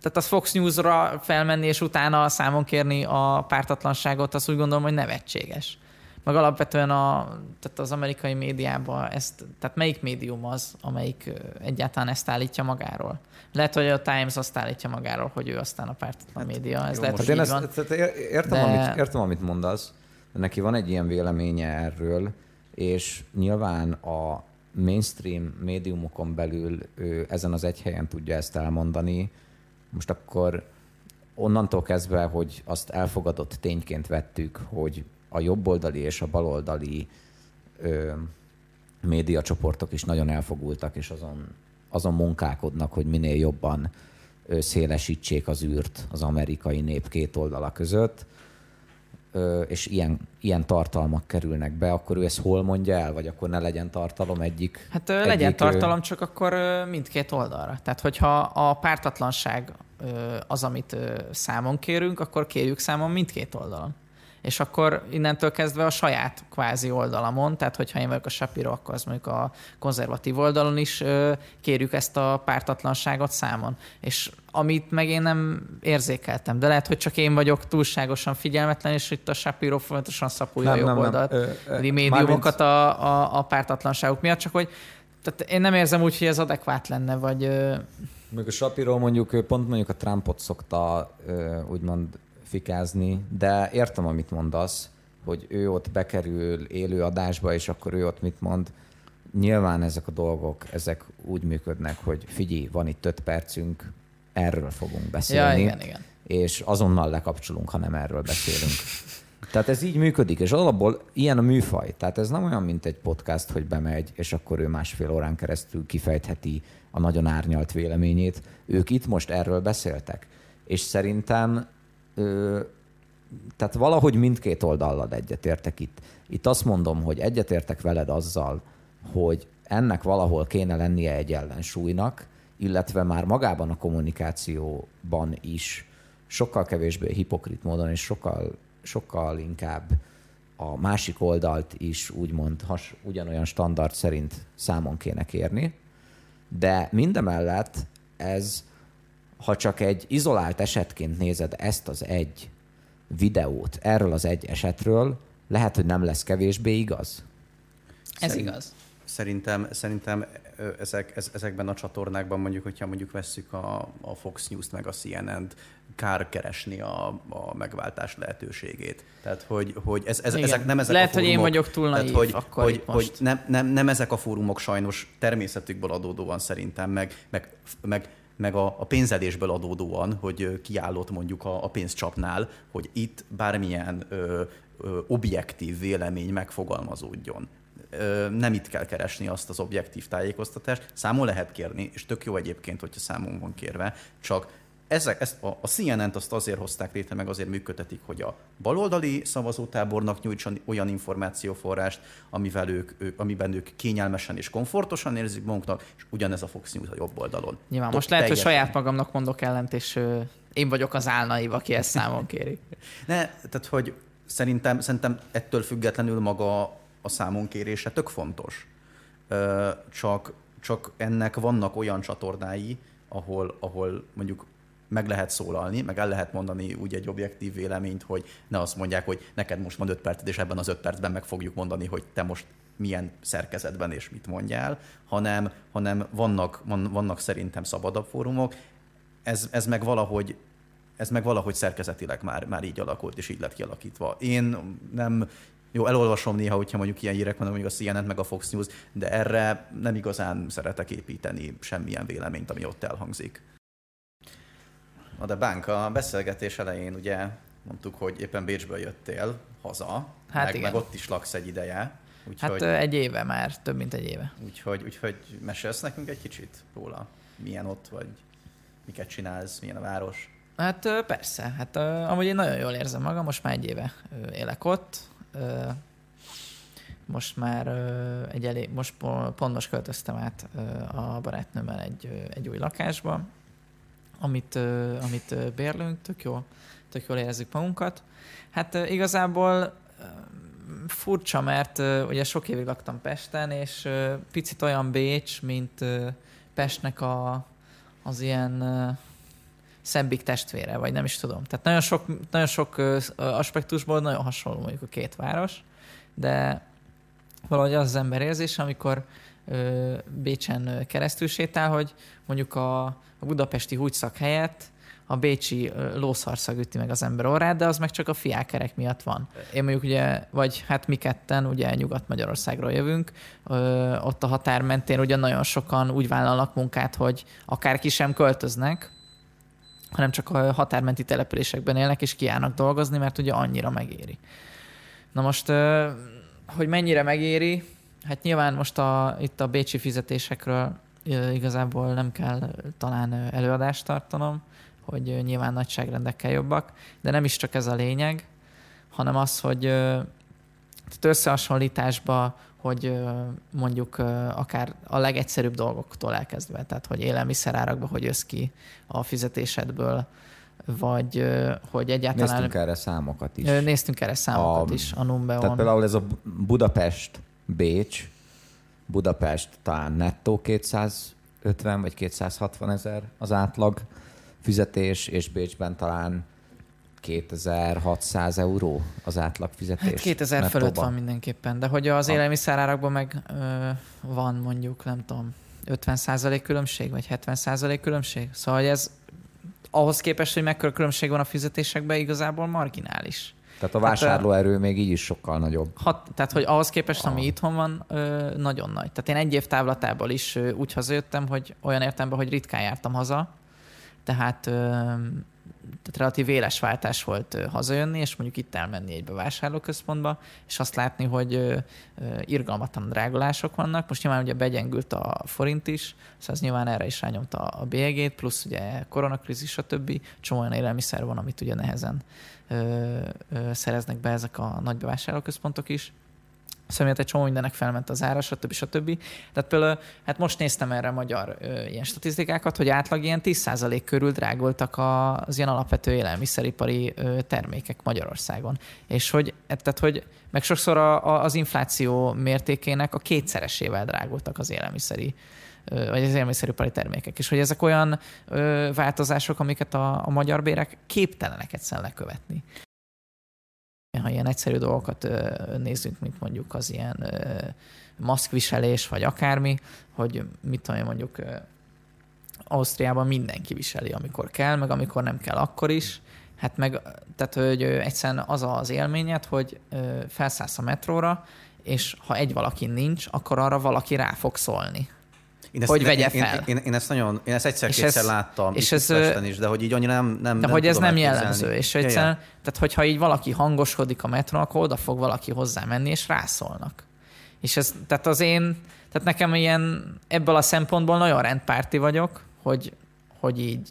tehát az Fox News-ra felmenni, és utána számon kérni a pártatlanságot, azt úgy gondolom, hogy nevetséges. meg alapvetően a, tehát az amerikai médiában ezt, tehát melyik médium az, amelyik egyáltalán ezt állítja magáról? Lehet, hogy a Times azt állítja magáról, hogy ő aztán a pártatlan hát, média. Ez jó, lehet, hogy én ezt, van. Tehát értem, de... amit, értem, amit mondasz, neki van egy ilyen véleménye erről, és nyilván a mainstream médiumokon belül ő ezen az egy helyen tudja ezt elmondani. Most akkor onnantól kezdve, hogy azt elfogadott tényként vettük, hogy a jobboldali és a baloldali ö, médiacsoportok is nagyon elfogultak, és azon, azon munkálkodnak, hogy minél jobban ö, szélesítsék az űrt az amerikai nép két oldala között, és ilyen, ilyen tartalmak kerülnek be, akkor ő ezt hol mondja el, vagy akkor ne legyen tartalom egyik? Hát ö, legyen egyik, tartalom, csak akkor mindkét oldalra. Tehát, hogyha a pártatlanság az, amit számon kérünk, akkor kérjük számon mindkét oldalon és akkor innentől kezdve a saját kvázi oldalamon, tehát hogyha én vagyok a Shapiro, akkor az mondjuk a konzervatív oldalon is kérjük ezt a pártatlanságot számon. És amit meg én nem érzékeltem, de lehet, hogy csak én vagyok túlságosan figyelmetlen, és itt a Shapiro folyamatosan szapulja nem, a jobb oldalt, médiumokat a, a, a pártatlanságuk miatt, csak hogy tehát én nem érzem úgy, hogy ez adekvát lenne, vagy... Mondjuk a Shapiro mondjuk pont mondjuk a Trumpot szokta úgymond fikázni, de értem, amit mondasz, hogy ő ott bekerül élő adásba, és akkor ő ott mit mond. Nyilván ezek a dolgok, ezek úgy működnek, hogy figyelj, van itt öt percünk, erről fogunk beszélni. Ja, igen, igen. És azonnal lekapcsolunk, ha nem erről beszélünk. Tehát ez így működik, és alapból ilyen a műfaj. Tehát ez nem olyan, mint egy podcast, hogy bemegy, és akkor ő másfél órán keresztül kifejtheti a nagyon árnyalt véleményét. Ők itt most erről beszéltek. És szerintem ö, tehát valahogy mindkét oldallal egyetértek itt. Itt azt mondom, hogy egyetértek veled azzal, hogy ennek valahol kéne lennie egy ellensúlynak, illetve már magában a kommunikációban is sokkal kevésbé hipokrit módon, és sokkal, sokkal inkább a másik oldalt is úgymond has, ugyanolyan standard szerint számon kéne kérni, de mindemellett ez ha csak egy izolált esetként nézed ezt az egy videót erről az egy esetről, lehet, hogy nem lesz kevésbé igaz? Ez Szerint, igaz. Szerintem, szerintem ezek, ezekben a csatornákban mondjuk, hogyha mondjuk vesszük a, a Fox News-t meg a CNN-t, kár keresni a, a megváltás lehetőségét. Tehát, hogy, hogy ez, ez, ezek nem ezek Lehet, a fórumok, hogy én vagyok túl naív, tehát, hogy, akkor hogy, hogy nem, nem, nem ezek a fórumok sajnos természetükből adódóan szerintem, meg, meg, meg meg a, a pénzedésből adódóan, hogy kiállott mondjuk a, a pénzcsapnál, hogy itt bármilyen ö, ö, objektív vélemény megfogalmazódjon. Nem itt kell keresni azt az objektív tájékoztatást, számon lehet kérni, és tök jó egyébként, hogyha számon van kérve, csak ezek, ezt a, a CNN-t azt azért hozták létre, meg azért működtetik, hogy a baloldali szavazótábornak nyújtson olyan információforrást, amivel ők, ők, amiben ők kényelmesen és komfortosan érzik magunknak, és ugyanez a Fox News a jobb oldalon. Nyilván, most lehet, teljesen. hogy saját magamnak mondok ellent, és ö, én vagyok az álnaív, aki ezt számon kéri. ne, tehát hogy szerintem, szerintem ettől függetlenül maga a számon kérése tök fontos. Csak, csak ennek vannak olyan csatornái, ahol, ahol mondjuk meg lehet szólalni, meg el lehet mondani úgy egy objektív véleményt, hogy ne azt mondják, hogy neked most van öt perced, és ebben az öt percben meg fogjuk mondani, hogy te most milyen szerkezetben és mit mondjál, hanem, hanem vannak, van, vannak szerintem szabadabb fórumok. Ez, ez meg valahogy ez meg valahogy szerkezetileg már, már így alakult, és így lett kialakítva. Én nem, jó, elolvasom néha, hogyha mondjuk ilyen hírek vannak, mondjuk a CNN meg a Fox News, de erre nem igazán szeretek építeni semmilyen véleményt, ami ott elhangzik. Na de Bánk, a beszélgetés elején ugye mondtuk, hogy éppen Bécsből jöttél haza, hát meg, igen. meg ott is laksz egy ideje. Úgyhogy, hát egy éve már, több mint egy éve. Úgyhogy, úgyhogy mesélsz nekünk egy kicsit róla? Milyen ott vagy, miket csinálsz, milyen a város? Hát persze, hát amúgy én nagyon jól érzem magam, most már egy éve élek ott. Most már egy elég, most pont most költöztem át a barátnőmmel egy, egy új lakásba, amit, amit bérlünk, tök jó, tök jól érezzük magunkat. Hát igazából furcsa, mert ugye sok évig laktam Pesten, és picit olyan Bécs, mint Pestnek a, az ilyen szebbik testvére, vagy nem is tudom. Tehát nagyon sok, nagyon sok aspektusból nagyon hasonló mondjuk a két város, de valahogy az az ember érzés, amikor Bécsen keresztül sétál, hogy mondjuk a, a budapesti húgyszak helyett a bécsi lószarszag üti meg az ember orrát, de az meg csak a fiákerek miatt van. Én mondjuk ugye, vagy hát mi ketten ugye Nyugat-Magyarországról jövünk, ö, ott a határ mentén ugye nagyon sokan úgy vállalnak munkát, hogy akár ki sem költöznek, hanem csak a határmenti településekben élnek, és kiállnak dolgozni, mert ugye annyira megéri. Na most, hogy mennyire megéri, hát nyilván most a, itt a bécsi fizetésekről igazából nem kell talán előadást tartanom, hogy nyilván nagyságrendekkel jobbak, de nem is csak ez a lényeg, hanem az, hogy tehát összehasonlításba, hogy mondjuk akár a legegyszerűbb dolgoktól elkezdve, tehát hogy élelmiszerárakba, hogy jössz ki a fizetésedből, vagy hogy egyáltalán... Néztünk erre számokat is. Néztünk erre számokat a, is a Numbeon. Tehát például ez a Budapest, Bécs, Budapest talán nettó 250 vagy 260 ezer az átlag fizetés, és Bécsben talán 2600 euró az átlag fizetés. Hát 2000 nettóban. fölött van mindenképpen, de hogy az élelmiszerárakban meg ö, van mondjuk, nem tudom, 50% különbség, vagy 70% különbség. Szóval hogy ez ahhoz képest, hogy mekkora különbség van a fizetésekben, igazából marginális. Tehát a vásárlóerő hát, még így is sokkal nagyobb. Hat, tehát, hogy ahhoz képest, ami ah. itthon van, ö, nagyon nagy. Tehát én egy év távlatából is ö, úgy hazajöttem, hogy olyan értemben, hogy ritkán jártam haza, tehát, ö, tehát relatív éles váltás volt hazajönni, és mondjuk itt elmenni egy bevásárlóközpontba, és azt látni, hogy irgalmatlan drágolások vannak. Most nyilván ugye begyengült a forint is, szóval az nyilván erre is rányomta a bélyegét, plusz ugye koronakrízis, stb. Csomó olyan élelmiszer van, amit ugye nehezen szereznek be ezek a nagy bevásárlóközpontok is személyet egy csomó mindennek felment az ára, stb. stb. Tehát például, hát most néztem erre magyar ö, ilyen statisztikákat, hogy átlag ilyen 10% körül drágultak az ilyen alapvető élelmiszeripari ö, termékek Magyarországon. És hogy, tehát, hogy meg sokszor a, a, az infláció mértékének a kétszeresével drágultak az élelmiszeri vagy az élelmiszeripari termékek. És hogy ezek olyan ö, változások, amiket a, a magyar bérek képtelenek egyszerűen lekövetni ha ilyen egyszerű dolgokat nézzünk, mint mondjuk az ilyen maszkviselés, vagy akármi, hogy mit tudom én mondjuk Ausztriában mindenki viseli, amikor kell, meg amikor nem kell, akkor is. Hát meg, tehát, hogy egyszerűen az az élményed, hogy felszállsz a metróra, és ha egy valaki nincs, akkor arra valaki rá fog szólni. Én ezt, hogy ne, vegye fel. Én, én, én, ezt nagyon, én ezt egyszer-kétszer láttam és ez, is, de hogy így annyira nem, nem De nem hogy ez nem jellemző, és egyszerűen, ja, ja. tehát hogyha így valaki hangoskodik a metron, akkor oda fog valaki hozzá menni, és rászólnak. És ez, tehát az én, tehát nekem ilyen, ebből a szempontból nagyon rendpárti vagyok, hogy, hogy így,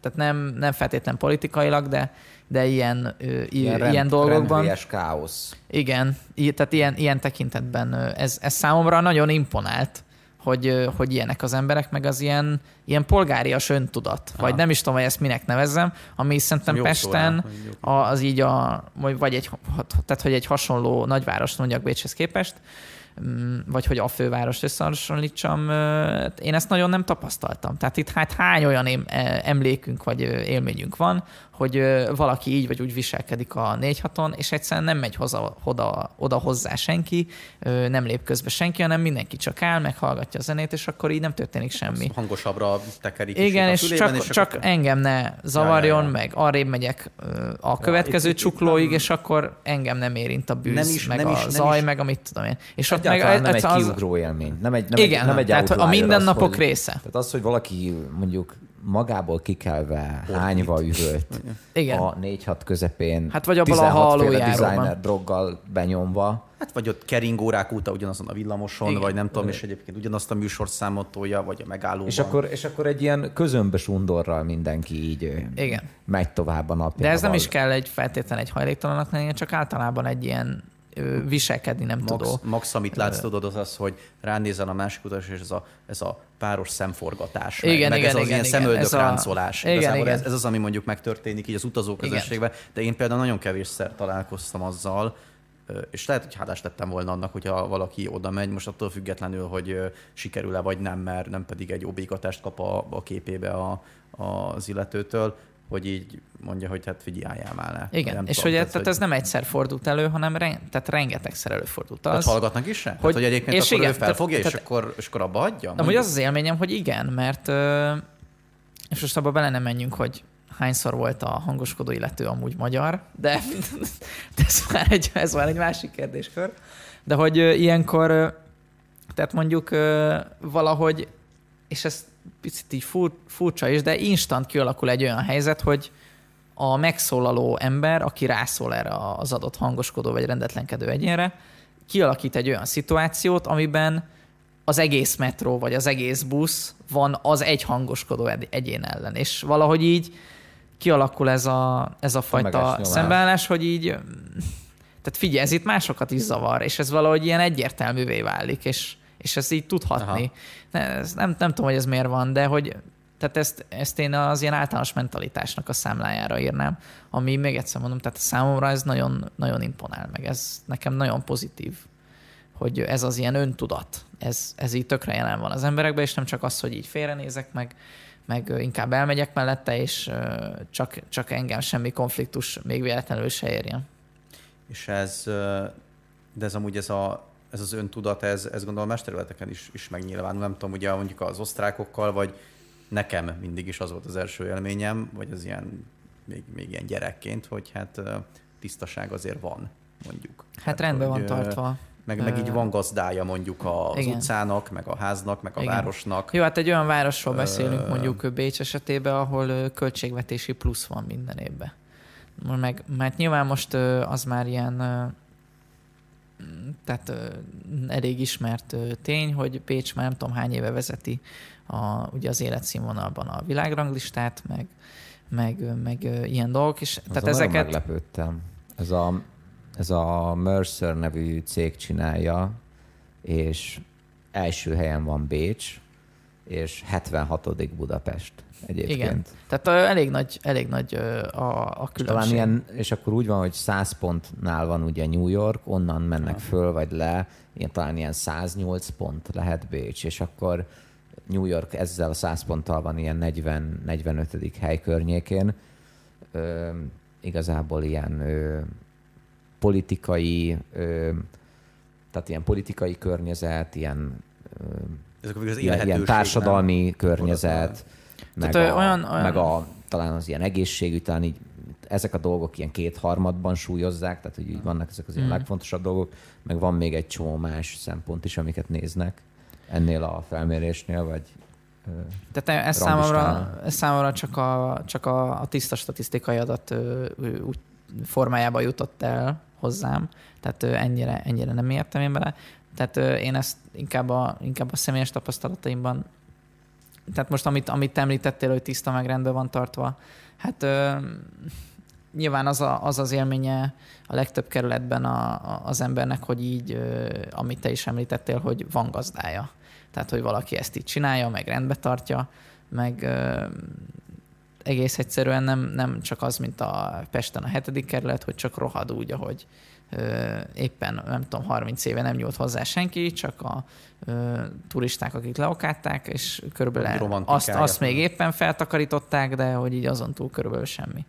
tehát nem, nem feltétlen politikailag, de, de ilyen, ilyen, rend, ilyen dolgokban. káosz. Igen, tehát ilyen, ilyen tekintetben ez, ez számomra nagyon imponált, hogy, hogy ilyenek az emberek, meg az ilyen, ilyen polgárias öntudat, Aha. vagy nem is tudom, hogy ezt minek nevezzem, ami szerintem Jó Pesten az így a, vagy egy, tehát hogy egy hasonló nagyváros mondjak Bécshez képest, mm, vagy hogy a főváros összehasonlítsam, én ezt nagyon nem tapasztaltam. Tehát itt hát hány olyan emlékünk vagy élményünk van, hogy valaki így vagy úgy viselkedik a 4 on és egyszerűen nem megy hoza, oda, oda hozzá senki, nem lép közbe senki, hanem mindenki csak áll, meghallgatja a zenét, és akkor így nem történik semmi. Azt hangosabbra tekerik Igen, és, fülében, csak, és csak akkor... engem ne zavarjon, ja, ja, ja. meg arrébb megyek a következő ja, csuklóig, itt, és akkor engem nem érint a bűz, nem is, meg nem a is, zaj, is. meg amit tudom én. És ott meg, nem egy kiugró élmény. Nem egy, nem igen, egy, nem egy tehát a mindennapok az, része. Tehát az, hogy valaki mondjuk magából kikelve, Pont hányva üvölt Igen. a 4-6 közepén, hát vagy abban a hallójáróban. designer droggal benyomva. Hát vagy ott keringórák óta ugyanazon a villamoson, Igen. vagy nem tudom, és egyébként ugyanazt a műsorszámot tolja, vagy a megállóban. És akkor, és akkor egy ilyen közömbös undorral mindenki így Igen. megy tovább a napjával. De ez nem is kell egy feltétlen egy hajléktalannak lenni, csak általában egy ilyen viselkedni nem max, tudó. Max, amit látsz, tudod, az az, hogy ránézel a másik utas, és ez a, ez a páros szemforgatás. Igen, meg, igen, meg ez igen, az igen, ilyen szemöldök ráncolás. Igen, igen. Ez, ez, az, ami mondjuk megtörténik így az utazóközönségben, de én például nagyon kevésszer találkoztam azzal, és lehet, hogy hálást tettem volna annak, hogyha valaki oda megy, most attól függetlenül, hogy sikerül-e vagy nem, mert nem pedig egy obégatást kap a, a képébe a, az illetőtől, hogy így mondja, hogy hát figyeljál már le. Igen, nem és tudom, hogy, tehát, hogy ez nem egyszer fordult elő, hanem re, tehát rengetegszer előfordult az. Tehát hallgatnak is Hogy, tehát, hogy egyébként és akkor igen, ő felfogja, tehát, és, akkor, és akkor abba hagyja? hogy az az élményem, hogy igen, mert és most abba bele nem menjünk, hogy hányszor volt a hangoskodó illető amúgy magyar, de, de ez, már egy, ez már egy másik kérdéskör. De hogy ilyenkor, tehát mondjuk valahogy, és ez picit így fur, furcsa is, de instant kialakul egy olyan helyzet, hogy a megszólaló ember, aki rászól erre az adott hangoskodó vagy rendetlenkedő egyénre, kialakít egy olyan szituációt, amiben az egész metró vagy az egész busz van az egy hangoskodó egyén ellen. És valahogy így kialakul ez a, ez a fajta szembeállás, hogy így tehát figyelj, ez itt másokat is zavar, és ez valahogy ilyen egyértelművé válik, és, és ez így tudhatni. Ez nem, nem tudom, hogy ez miért van, de hogy tehát ezt, ezt én az ilyen általános mentalitásnak a számlájára írnám, ami még egyszer mondom, tehát számomra ez nagyon, nagyon imponál meg, ez nekem nagyon pozitív, hogy ez az ilyen öntudat, ez, ez így tökre jelen van az emberekben, és nem csak az, hogy így félrenézek, meg, meg inkább elmegyek mellette, és csak, csak engem semmi konfliktus még véletlenül se érjen. És ez, de ez amúgy ez, a, ez az öntudat, ez, ez gondolom más területeken is, is megnyilvánul. Nem tudom, ugye mondjuk az osztrákokkal, vagy nekem mindig is az volt az első élményem, vagy az ilyen, még, még ilyen gyerekként, hogy hát tisztaság azért van, mondjuk. Hát, hát rendben hogy, van tartva. Meg, meg így van gazdája mondjuk az Igen. utcának, meg a háznak, meg a Igen. városnak. Jó, hát egy olyan városról beszélünk mondjuk Bécs esetében, ahol költségvetési plusz van minden évben. Meg, mert nyilván most az már ilyen tehát elég ismert tény, hogy Pécs már nem tudom hány éve vezeti a, ugye az életszínvonalban a világranglistát, meg, meg, meg ilyen dolgok is. Azon tehát ezeket... meglepődtem. Ez a, ez a Mercer nevű cég csinálja, és első helyen van Bécs, és 76. Budapest egyébként. Igen. Tehát elég nagy, elég nagy a, a különbség. Talán ilyen, és akkor úgy van, hogy 100 pontnál van ugye New York, onnan mennek föl vagy le, ilyen, talán ilyen 108 pont lehet Bécs, és akkor New York ezzel a 100 ponttal van ilyen 40-45. hely környékén. Ö, igazából ilyen ö, politikai, ö, tehát ilyen politikai környezet, ilyen, ö, Ezek az ilyen, ilyen társadalmi nem? környezet, meg, a, olyan, olyan... meg a, talán az ilyen egészségügy, talán így ezek a dolgok ilyen kétharmadban súlyozzák, tehát hogy így vannak ezek az ilyen mm. legfontosabb dolgok, meg van még egy csomó más szempont is, amiket néznek ennél a felmérésnél, vagy tehát ez számomra, ez számomra csak, a, csak a, a tiszta statisztikai adat úgy formájában jutott el hozzám, tehát ennyire, ennyire nem értem én bele. Tehát én ezt inkább a, inkább a személyes tapasztalataimban, tehát most amit, amit említettél, hogy tiszta meg rendben van tartva, hát nyilván az, a, az az élménye a legtöbb kerületben a, a, az embernek, hogy így, amit te is említettél, hogy van gazdája. Tehát, hogy valaki ezt így csinálja, meg rendbe tartja, meg egész egyszerűen nem, nem csak az, mint a Pesten a hetedik kerület, hogy csak rohad úgy, ahogy ö, éppen, nem tudom, 30 éve nem nyúlt hozzá senki, csak a ö, turisták, akik leokátták, és körülbelül azt, azt még éppen feltakarították, de hogy így azon túl körülbelül semmi.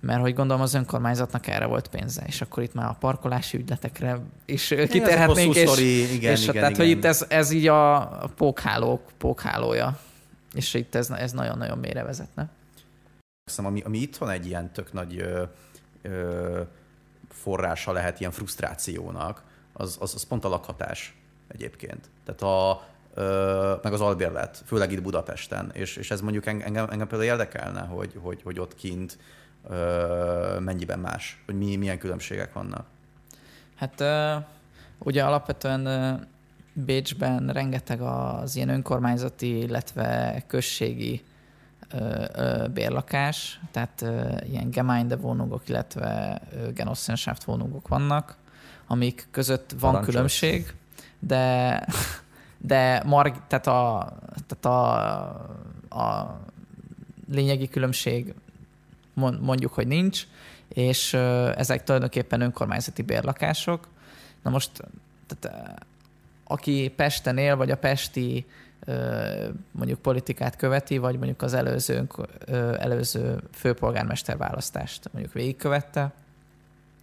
Mert hogy gondolom az önkormányzatnak erre volt pénze, és akkor itt már a parkolási ügyletekre is igen, kitérhetnénk, és, szori, igen, és igen, tehát, igen. hogy itt ez, ez így a pókhálók pókhálója, és itt ez, ez nagyon-nagyon mélyre vezetne. Ami, ami itt van egy ilyen tök nagy ö, ö, forrása lehet ilyen frusztrációnak, az, az, az pont a lakhatás egyébként. Tehát a, ö, meg az albérlet, főleg itt Budapesten, és, és ez mondjuk engem, engem például érdekelne, hogy, hogy, hogy ott kint mennyiben más, hogy mi, milyen különbségek vannak? Hát ugye alapvetően Bécsben rengeteg az ilyen önkormányzati, illetve községi bérlakás, tehát ilyen Gemeindevonugok, illetve Genossenschaft vonugok vannak, amik között van Parancsos. különbség, de, de marg, tehát a, tehát a, a lényegi különbség mondjuk, hogy nincs, és ezek tulajdonképpen önkormányzati bérlakások. Na most, tehát, aki Pesten él, vagy a pesti mondjuk politikát követi, vagy mondjuk az előző, előző főpolgármester választást mondjuk végigkövette,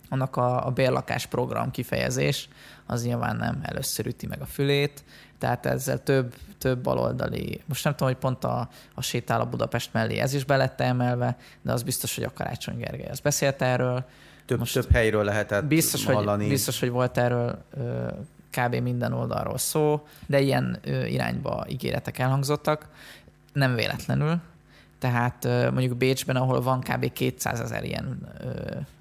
annak a, a bérlakás program kifejezés az nyilván nem először üti meg a fülét, tehát ezzel több, több baloldali, most nem tudom, hogy pont a, a sétál a Budapest mellé ez is belette emelve, de az biztos, hogy a Karácsony Gergely az beszélt erről. Több, most több helyről lehetett biztos, hallani. Hogy, biztos, hogy volt erről ö, kb. minden oldalról szó, de ilyen irányba ígéretek elhangzottak. Nem véletlenül, tehát mondjuk Bécsben, ahol van kb. 200 ezer ilyen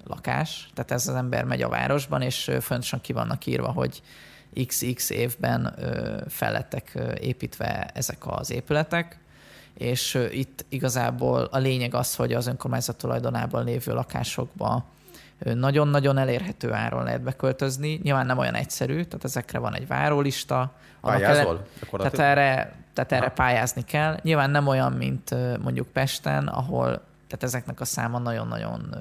lakás, tehát ez az ember megy a városban, és fontosan ki vannak írva, hogy XX évben ö, fellettek építve ezek az épületek, és itt igazából a lényeg az, hogy az önkormányzat tulajdonában lévő lakásokba nagyon-nagyon elérhető áron lehet beköltözni. Nyilván nem olyan egyszerű, tehát ezekre van egy várólista. Pályázol? Tehát erre, tehát erre pályázni kell. Nyilván nem olyan, mint mondjuk Pesten, ahol tehát ezeknek a száma nagyon-nagyon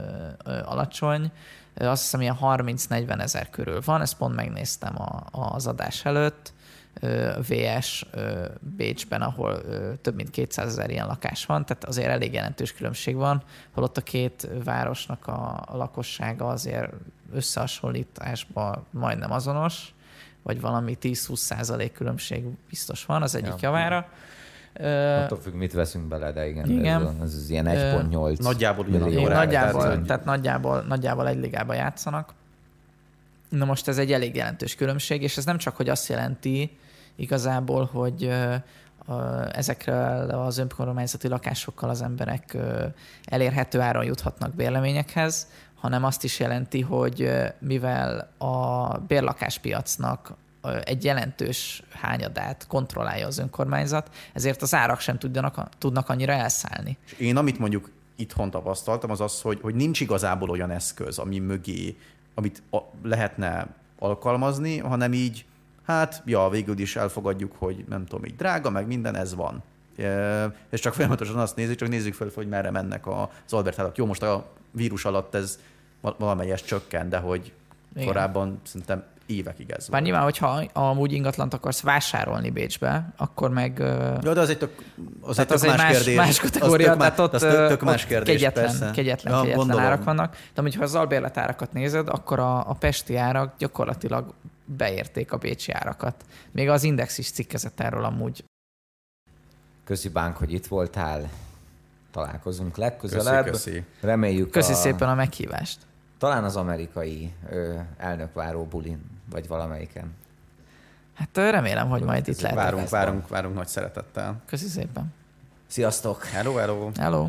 alacsony. Azt hiszem, ilyen 30-40 ezer körül van, ezt pont megnéztem a, az adás előtt. VS Bécsben, ahol több mint 200 ezer ilyen lakás van, tehát azért elég jelentős különbség van, holott a két városnak a, lakossága azért összehasonlításban majdnem azonos, vagy valami 10-20 százalék különbség biztos van az egyik ja. javára. Attól függ, mit veszünk bele, de igen, igen. Ez, ez, ez ilyen 1.8 Nagyjából millió. Nagyjából, tehát, tehát nagyjából, nagyjából egy ligába játszanak. Na most ez egy elég jelentős különbség, és ez nem csak, hogy azt jelenti igazából, hogy ezekről az önkormányzati lakásokkal az emberek elérhető áron juthatnak bérleményekhez, hanem azt is jelenti, hogy mivel a bérlakáspiacnak egy jelentős hányadát kontrollálja az önkormányzat, ezért az árak sem tudjanak, tudnak annyira elszállni. És én amit mondjuk itthon tapasztaltam, az az, hogy, hogy nincs igazából olyan eszköz, ami mögé, amit a, lehetne alkalmazni, hanem így, hát, ja, végül is elfogadjuk, hogy nem tudom, így drága, meg minden, ez van. És csak folyamatosan azt nézzük, csak nézzük fel, hogy merre mennek az Albert Jó, most a vírus alatt ez valamelyes csökken, de hogy Igen. korábban szerintem évekig ez Már nyilván, hogyha amúgy ingatlant akarsz vásárolni Bécsbe, akkor meg... Ja, de az egy tök, az egy tök az más, más kérdés. Más kategória, az tehát ott, az tök, tök más kérdés, kegyetlen, persze. kegyetlen, ja, kegyetlen árak vannak. De amúgy, ha az albérletárakat nézed, akkor a, a pesti árak gyakorlatilag beérték a bécsi árakat. Még az Index is cikkezett erről amúgy. Köszi Bánk, hogy itt voltál. Találkozunk legközelebb. Köszi, köszi. Reméljük Köszi a... szépen a meghívást. Talán az amerikai ö, elnökváró bulin, vagy valamelyiken. Hát remélem, hogy majd itt lehet. Várunk, várunk, várunk nagy szeretettel. Köszi szépen. Sziasztok! Hello, hello! Hello!